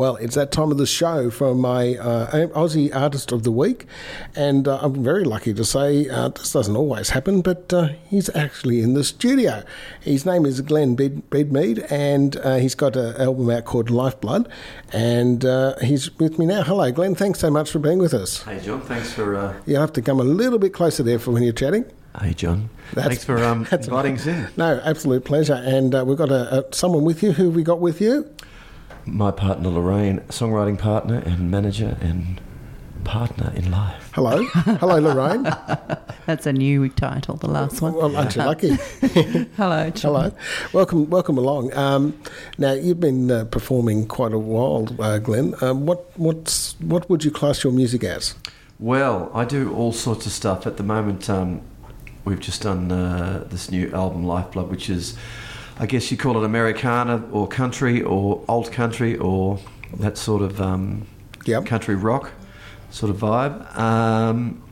Well, it's that time of the show from my uh, Aussie Artist of the Week, and uh, I'm very lucky to say uh, this doesn't always happen, but uh, he's actually in the studio. His name is Glenn Bed- Bidmead, and uh, he's got an album out called Lifeblood, and uh, he's with me now. Hello, Glenn. Thanks so much for being with us. Hey, John. Thanks for. Uh, You have to come a little bit closer there for when you're chatting. hey, John. That's- thanks for um, inviting us in. No, absolute pleasure. And uh, we've got a, a, someone with you. Who have we got with you? My partner Lorraine, songwriting partner and manager and partner in life. Hello. Hello, Lorraine. That's a new title, the last one. Well, aren't you lucky? Hello, John. Hello, welcome, welcome along. Um, now you've been uh, performing quite a while, uh, Glenn. Um, what what's what would you class your music as? Well, I do all sorts of stuff at the moment. Um, we've just done uh, this new album, Lifeblood, which is, I guess you call it Americana or country or alt country or that sort of um, Yep. country rock sort of vibe. Um,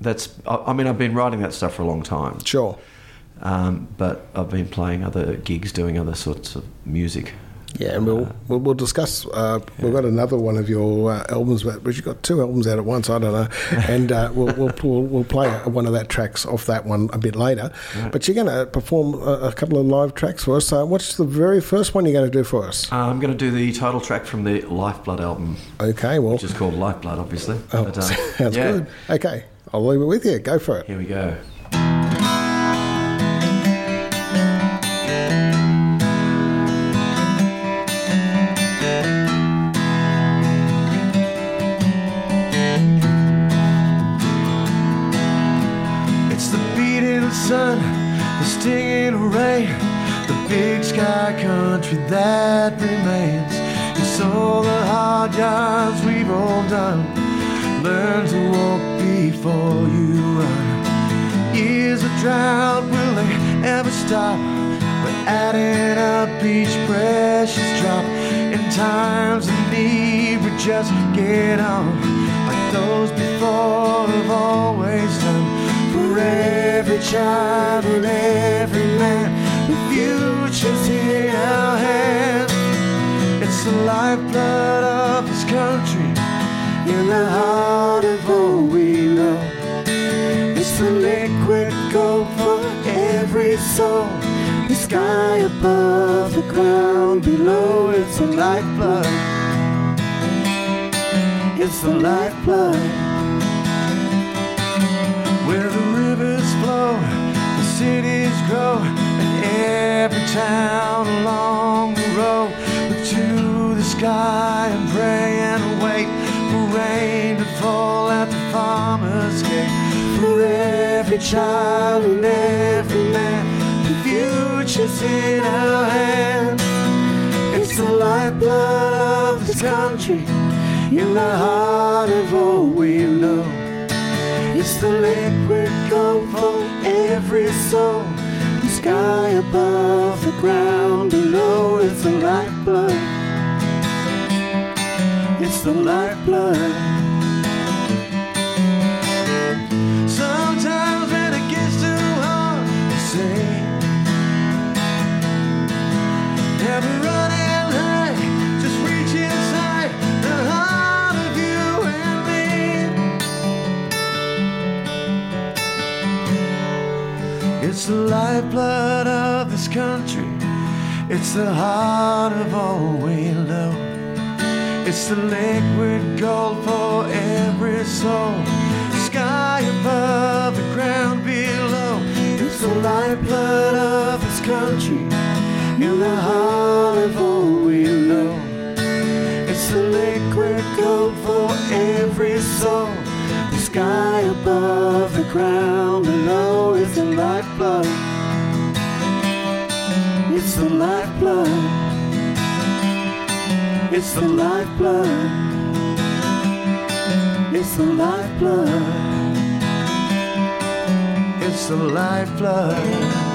that's. I, I mean, I've been writing that stuff for a long time. Sure. Um, but I've been playing other gigs, doing other sorts of music. Yeah, and we'll we'll, we'll discuss. Uh, We've got another one of your uh, albums, but you've got two albums out at once. I don't know, and uh, we'll, we'll we'll we'll play one of that tracks off that one a bit later. But you're going to perform a, a couple of live tracks for us. Uh, what's the very first one you're going to do for us? Uh, I'm going to do the title track from the Lifeblood album, Okay, well, which is called Lifeblood, obviously. oh, But, uh, sounds yeah, good. Okay, I'll leave it with you. Go for it. Here we go. Sky country that remains. It's all the hard yards we've all done. Learn to walk before you run. Years of drought, will they ever stop? We're adding up each precious drop. In times of need, we just get on. Like those before have always done. For every child and every man, the future's in our hands. It's the lifeblood of this country, in the heart of all we know. It's the liquid gold for every soul. The sky above, the ground below. It's the lifeblood. It's the lifeblood. Where the rivers flow, the cities grow, every town along the road. Look to the sky and pray and wait for rain to fall at the farmer's gate. For every child and every man, the future's in our hands. It's the lifeblood of this country, in the heart of all we know. It's the liquid gold for every soul. Sky above, the ground below. It's the lifeblood. It's the lifeblood. It's the heart of all we love. It's the liquid gold for every soul. Sky above, the ground below. It's the lifeblood of this country. In the heart the lifeblood. It's the lifeblood. It's the lifeblood. It's the lifeblood.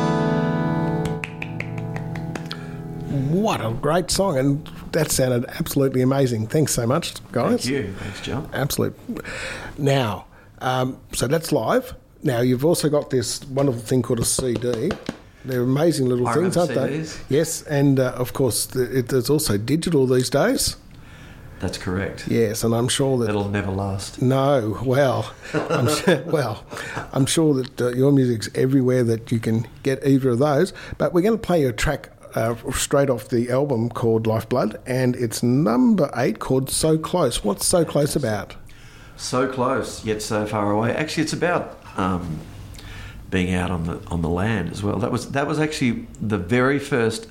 what a great song, and that sounded absolutely amazing. Thanks so much, guys. Thank you. Thanks, John. Absolute. Now, um, so that's live. Now you've also got this wonderful thing called a CD. They're amazing little I things, aren't they? Yes, and uh, of course the, it, there's also digital these days. That's correct. Yes, and I'm sure that It'll never last. no, well, I'm sure, well, I'm sure that uh, your music's everywhere that you can get either of those. But we're going to play a track uh, straight off the album called Lifeblood, and it's number eight called So Close. What's So Close about? So close, yet so far away. Actually, it's about um, being out on the on the land as well. That was that was actually the very first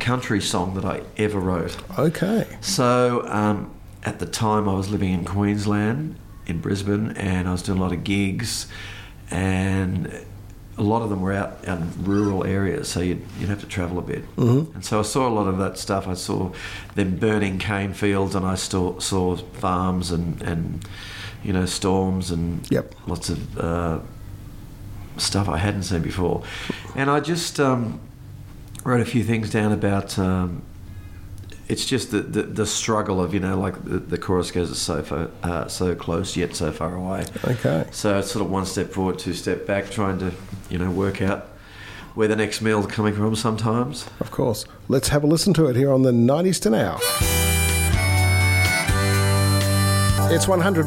country song that I ever wrote. Okay. So um, at the time, I was living in Queensland, in Brisbane, and I was doing a lot of gigs, and a lot of them were out in rural areas, so you'd, you'd have to travel a bit. Mm-hmm. And so I saw a lot of that stuff. I saw them burning cane fields, and I saw, saw farms and, and you know storms and Yep. lots of uh, stuff I hadn't seen before. And I just um, wrote a few things down about. Um, it's just the, the, the struggle of you know like the, the chorus goes so far, uh, so close yet so far away. Okay. So it's sort of one step forward, two step back, trying to you know work out where the next meal's coming from. Sometimes. Of course. Let's have a listen to it here on the 90s to now. It's 100.9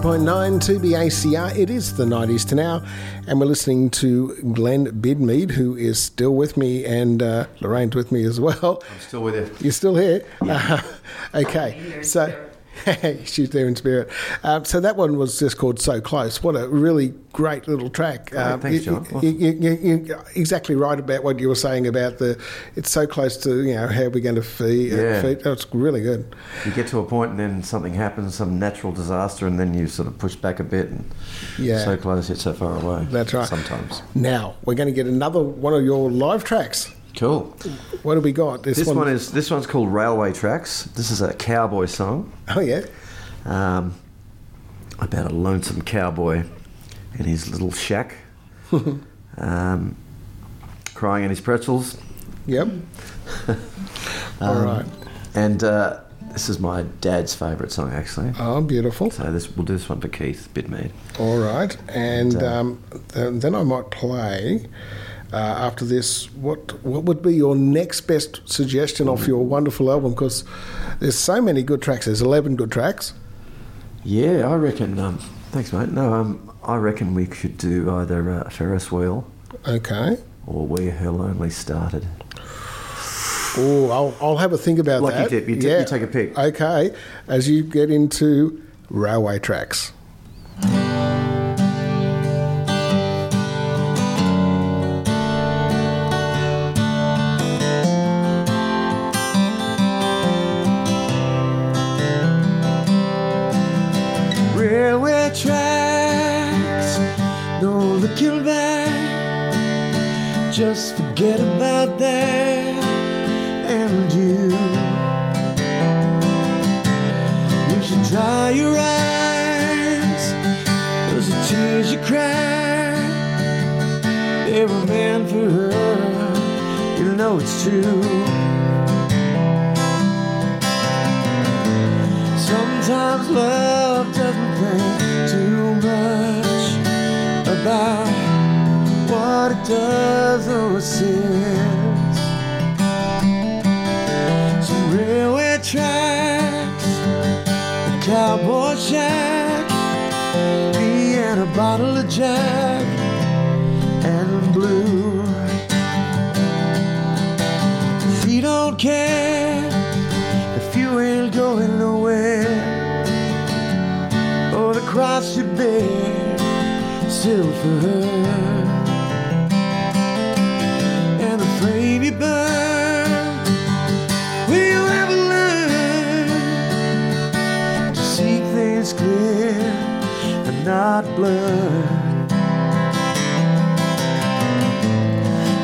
2BACR. It is the 90s to now. And we're listening to Glenn Bidmead, who is still with me, and uh, Lorraine's with me as well. I'm still with you. You're still here? Uh, okay. So. She's there in spirit. Um, so that one was just called "So Close." What a really great little track. Um, thanks, John. You, you, you, you're exactly right about what you were saying about the. It's so close to you know how we're going to feed. Yeah. feed. That's really good. You get to a point and then something happens, some natural disaster, and then you sort of push back a bit and Yeah. so close yet so far away. That's right. Sometimes. Now we're going to get another one of your live tracks. Cool. What have we got? This one is this one's called Railway Tracks. This is a cowboy song. Oh yeah. um, about a lonesome cowboy in his little shack, um, crying in his pretzels. Yep. All Um, right. And uh, this is my dad's favourite song, actually. Oh, beautiful. So this we'll do this one for Keith Bidmead. All right, and And, uh, um, then I might play uh, after this. What what would be your next best suggestion of your wonderful album? Because there's so many good tracks. There's eleven good tracks. Yeah, I reckon. Um, thanks, mate. No, um, I reckon we should do either uh, Ferris Wheel Okay. or Where Her Lonely Started. Oh, I'll, I'll have a think about Lucky that. dip. You t- you take a pick. Okay, as you get into railway tracks. Just forget about that and you. You should dry your eyes, cause the tears you cry, they were meant for her. You know it's true. Sometimes love doesn't think too much about does or it. Some railway tracks, a cowboy shack, me and a bottle of Jack and blue. If you don't care if you ain't going nowhere or the cross you bear still for her things clear and not blur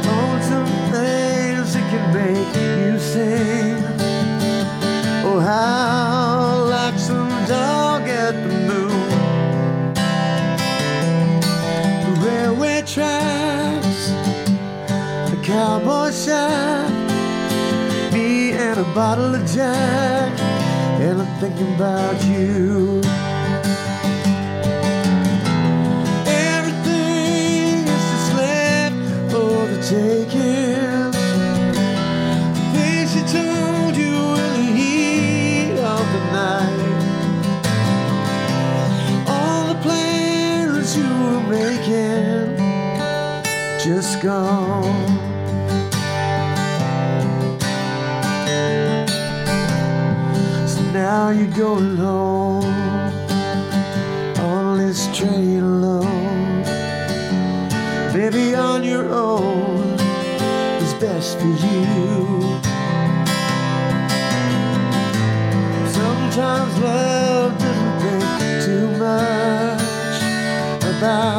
lonesome things that can make you sing Oh, how like some dog at the moon. The railway tracks, the cowboy shack, me and a bottle of Jack, and I'm thinking about you. Best for you. Sometimes love doesn't think too much about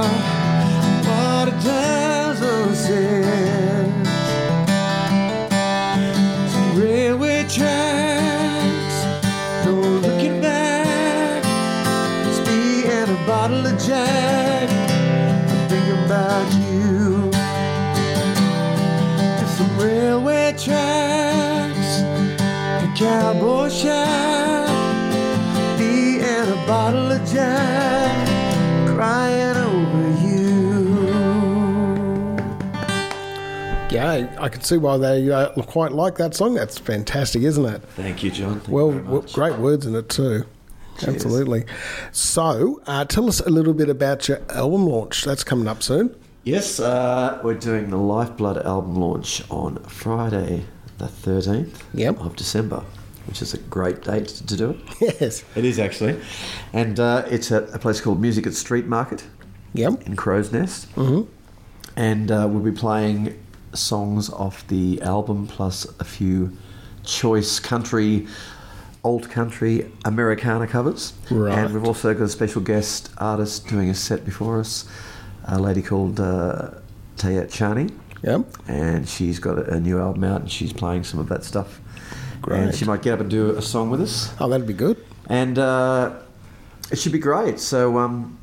cowboy shack, me and a bottle of Jack, crying over you. Yeah, I can see why they uh, quite like that song. That's fantastic, isn't it? Thank you, John. Thank well, you well, great words in it too. Cheers. Absolutely. So, uh, tell us a little bit about your album launch. That's coming up soon. Yes, uh, we're doing the Lifeblood album launch on Friday, the 13th Yep. of December, which is a great date to do it. Yes. It is actually. And uh, it's at a place called Music at Street Market Yep. in Crow's Nest. Mm-hmm. And uh, we'll be playing songs off the album plus a few choice country, old country Americana covers. Right. And we've also got a special guest artist doing a set before us, a lady called uh, Taya Chani. Yep. And she's got a, a new album out and she's playing some of that stuff. Great. And she might get up and do a song with us Oh, that'd be good. and uh, it should be great. So, um,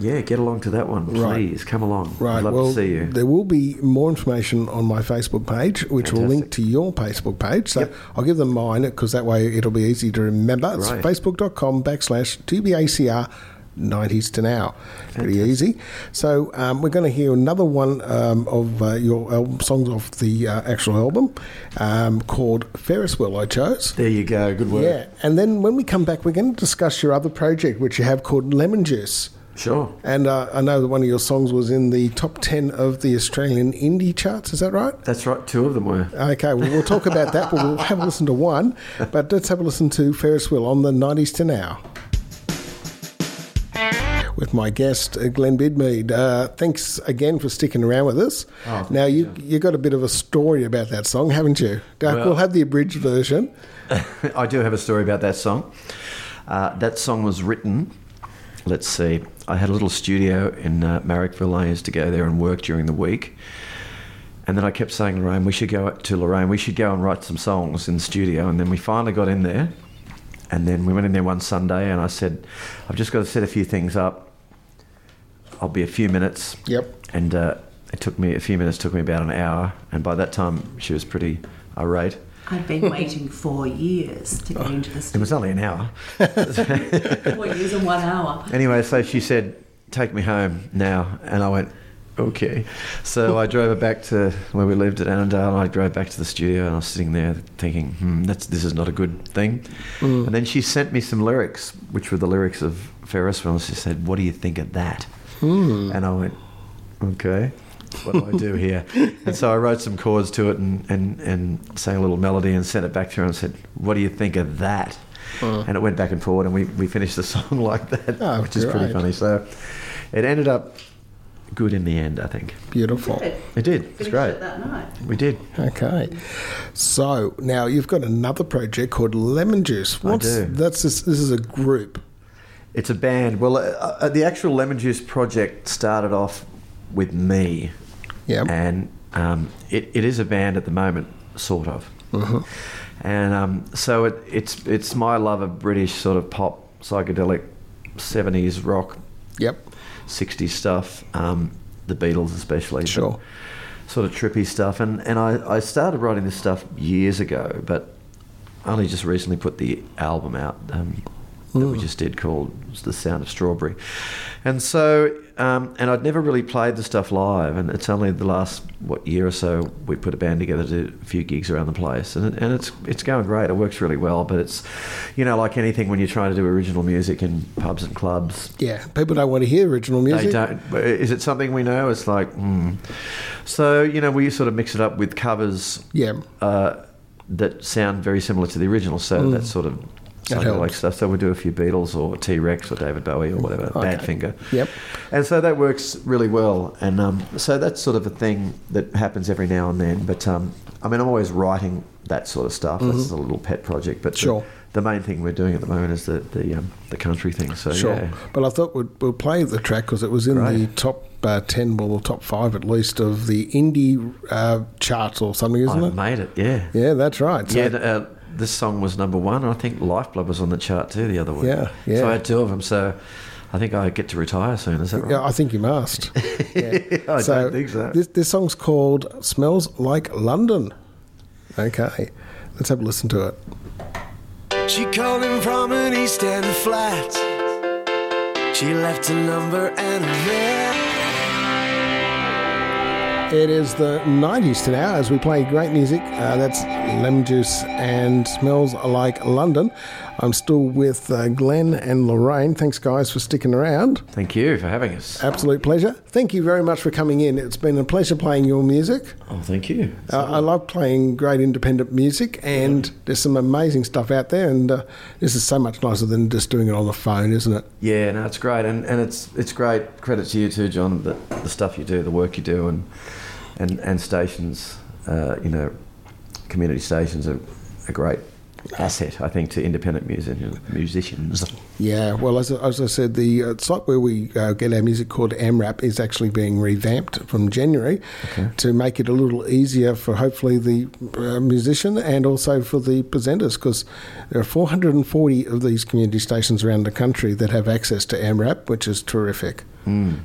yeah, get along to that one, Right. please. Come along. Right. I'd love well, to see you. there will be more information on my Facebook page, which will link to your Facebook page. So Yep. I'll give them mine because that way it'll be easy to remember. It's Right. facebook.com backslash TBACR 90s to now. Pretty easy. So um, we're going to hear another one um, of uh, your album songs off the uh, actual album um, called Ferris Wheel, I chose. There you go. Good work. Yeah, and then when we come back, we're going to discuss your other project, which you have called Lemon Juice. Sure. And uh, I know that one of your songs was in the top 10 of the Australian indie charts. Is that right? That's right. Two of them were. Okay, well, we'll talk about that, but we'll have a listen to one. But let's have a listen to Ferris Wheel on the 90s to now. With my guest, uh, Glenn Bidmead. Uh, thanks again for sticking around with us. Oh, now, you you got a bit of a story about that song, haven't you? Well- we'll have the abridged version. I do have a story about that song. Uh, that song was written. Let's see. I had a little studio in uh, Marrickville. I used to go there and work during the week. And then I kept saying, Lorraine, we should go to Lorraine, we should go and write some songs in the studio. And then we finally got in there. And then we went in there one Sunday and I said, I've just got to set a few things up. I'll be a few minutes. Yep. And uh, it took me a few minutes, took me about an hour. And by that time, she was pretty irate. I'd been waiting four years to get into the studio. It was only an hour. Four years and one hour. Anyway, so she said, "Take me home now," and I went, "Okay." So I drove her back to where we lived at Annandale, and I drove back to the studio, and I was sitting there thinking, "Hmm, that's this is not a good thing." And then she sent me some lyrics, which were the lyrics of Ferris Wheel. and She said, "What do you think of that?" And I went, "Okay." What do I do here? and so I wrote some chords to it and, and, and sang a little melody and sent it back to her and said, What do you think of that? Uh. And it went back and forward, and we, we finished the song like that, Oh, which is pretty great. funny. So it ended up good in the end, I think. Beautiful. Good. It did. It's great. it that night. We did. Okay. So now you've got another project called Lemon Juice. What's, do. That's this, this is a group. It's a band. Well, uh, uh, the actual Lemon Juice project started off with me, Yeah. and um, it, it is a band at the moment, sort of. And um, so it, it's it's my love of British sort of pop, psychedelic, seventies rock, Yep. 60s stuff, um, the Beatles especially. Sure. sort of trippy stuff. And and I, I started writing this stuff years ago, but only just recently put the album out um, that we just did called "The Sound of Strawberry," and so um, and I'd never really played the stuff live, and it's only the last what year or so we put a band together to do a few gigs around the place, and, and it's it's going great. It works really well, but it's you know like anything when you're trying to do original music in pubs and clubs, Yeah, people don't want to hear original music. they don't. Is it something we know? It's like, hmm. so you know, we sort of mix it up with covers Yeah. uh, that sound very similar to the original. So that's sort of Mm. That psychedelic stuff. So we do a few Beatles or T Rex or David Bowie or whatever, Okay. Badfinger. Yep. And so that works really well. And um, so that's sort of a thing that happens every now and then. But um, I mean, I'm always writing that sort of stuff. That's a little pet project. But the- Mm-hmm. Sure. the, main thing we're doing at the moment is the the, um, the country thing. So Sure. yeah. But I thought we'd, we'll play the track because it was in Right. the top uh, 10, well, the top five at least of the indie uh, charts or something, isn't I it? made it. Yeah. Yeah, that's right. So, Yeah, uh, this song was number one. And I think Lifeblood was on the chart too the other week. Yeah, yeah. So I had two of them. So I think I get to retire soon. Is that right? Yeah, I think you must. Yeah. I don't think so. This, this song's called Smells Like London. Okay, let's have a listen to it. She called him from an East End flat. She left a number and a red. It is the 90s today as we play great music. Uh, that's Lemon Juice and Smells Like London. I'm still with uh, Glenn and Lorraine. Thanks, guys, for sticking around. Thank you for having us. Absolute pleasure. Thank you very much for coming in. It's been a pleasure playing your music. Oh, thank you. Uh, I love playing great independent music, and there's some amazing stuff out there. And uh, this is so much nicer than just doing it on the phone, isn't it? Yeah, no, it's great, and, and it's it's great. Credit to you too, John. The, the stuff you do, the work you do, and and and stations, uh, you know, community stations are a great asset, I think, to independent music, musicians. Yeah. Well, as, as I said, the uh, site where we uh, get our music called AMRAP is actually being revamped from January to make it a little easier for hopefully the uh, musician and also for the presenters because there are 440 of these community stations around the country that have access to AMRAP, which is terrific.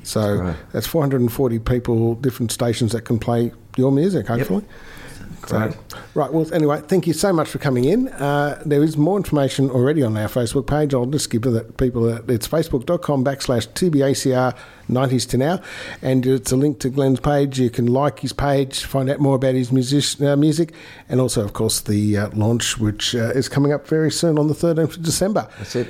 so great. that's 440 people, different stations that can play your music, hopefully. Great. So, right. Well, anyway, thank you so much for coming in. Uh, there is more information already on our Facebook page. I'll just give it that people that it's facebook.com backslash TBACR 90s to now. And it's a link to Glenn's page. You can like his page, find out more about his music, uh, music and also, of course, the uh, launch, which uh, is coming up very soon on the 13th of December. That's it.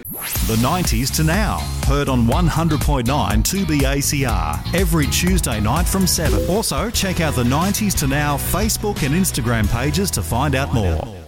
The 90s to now. Heard on 100.9 2BACR every Tuesday night from 7. Also, check out the 90s to now Facebook and Instagram pages to find out more.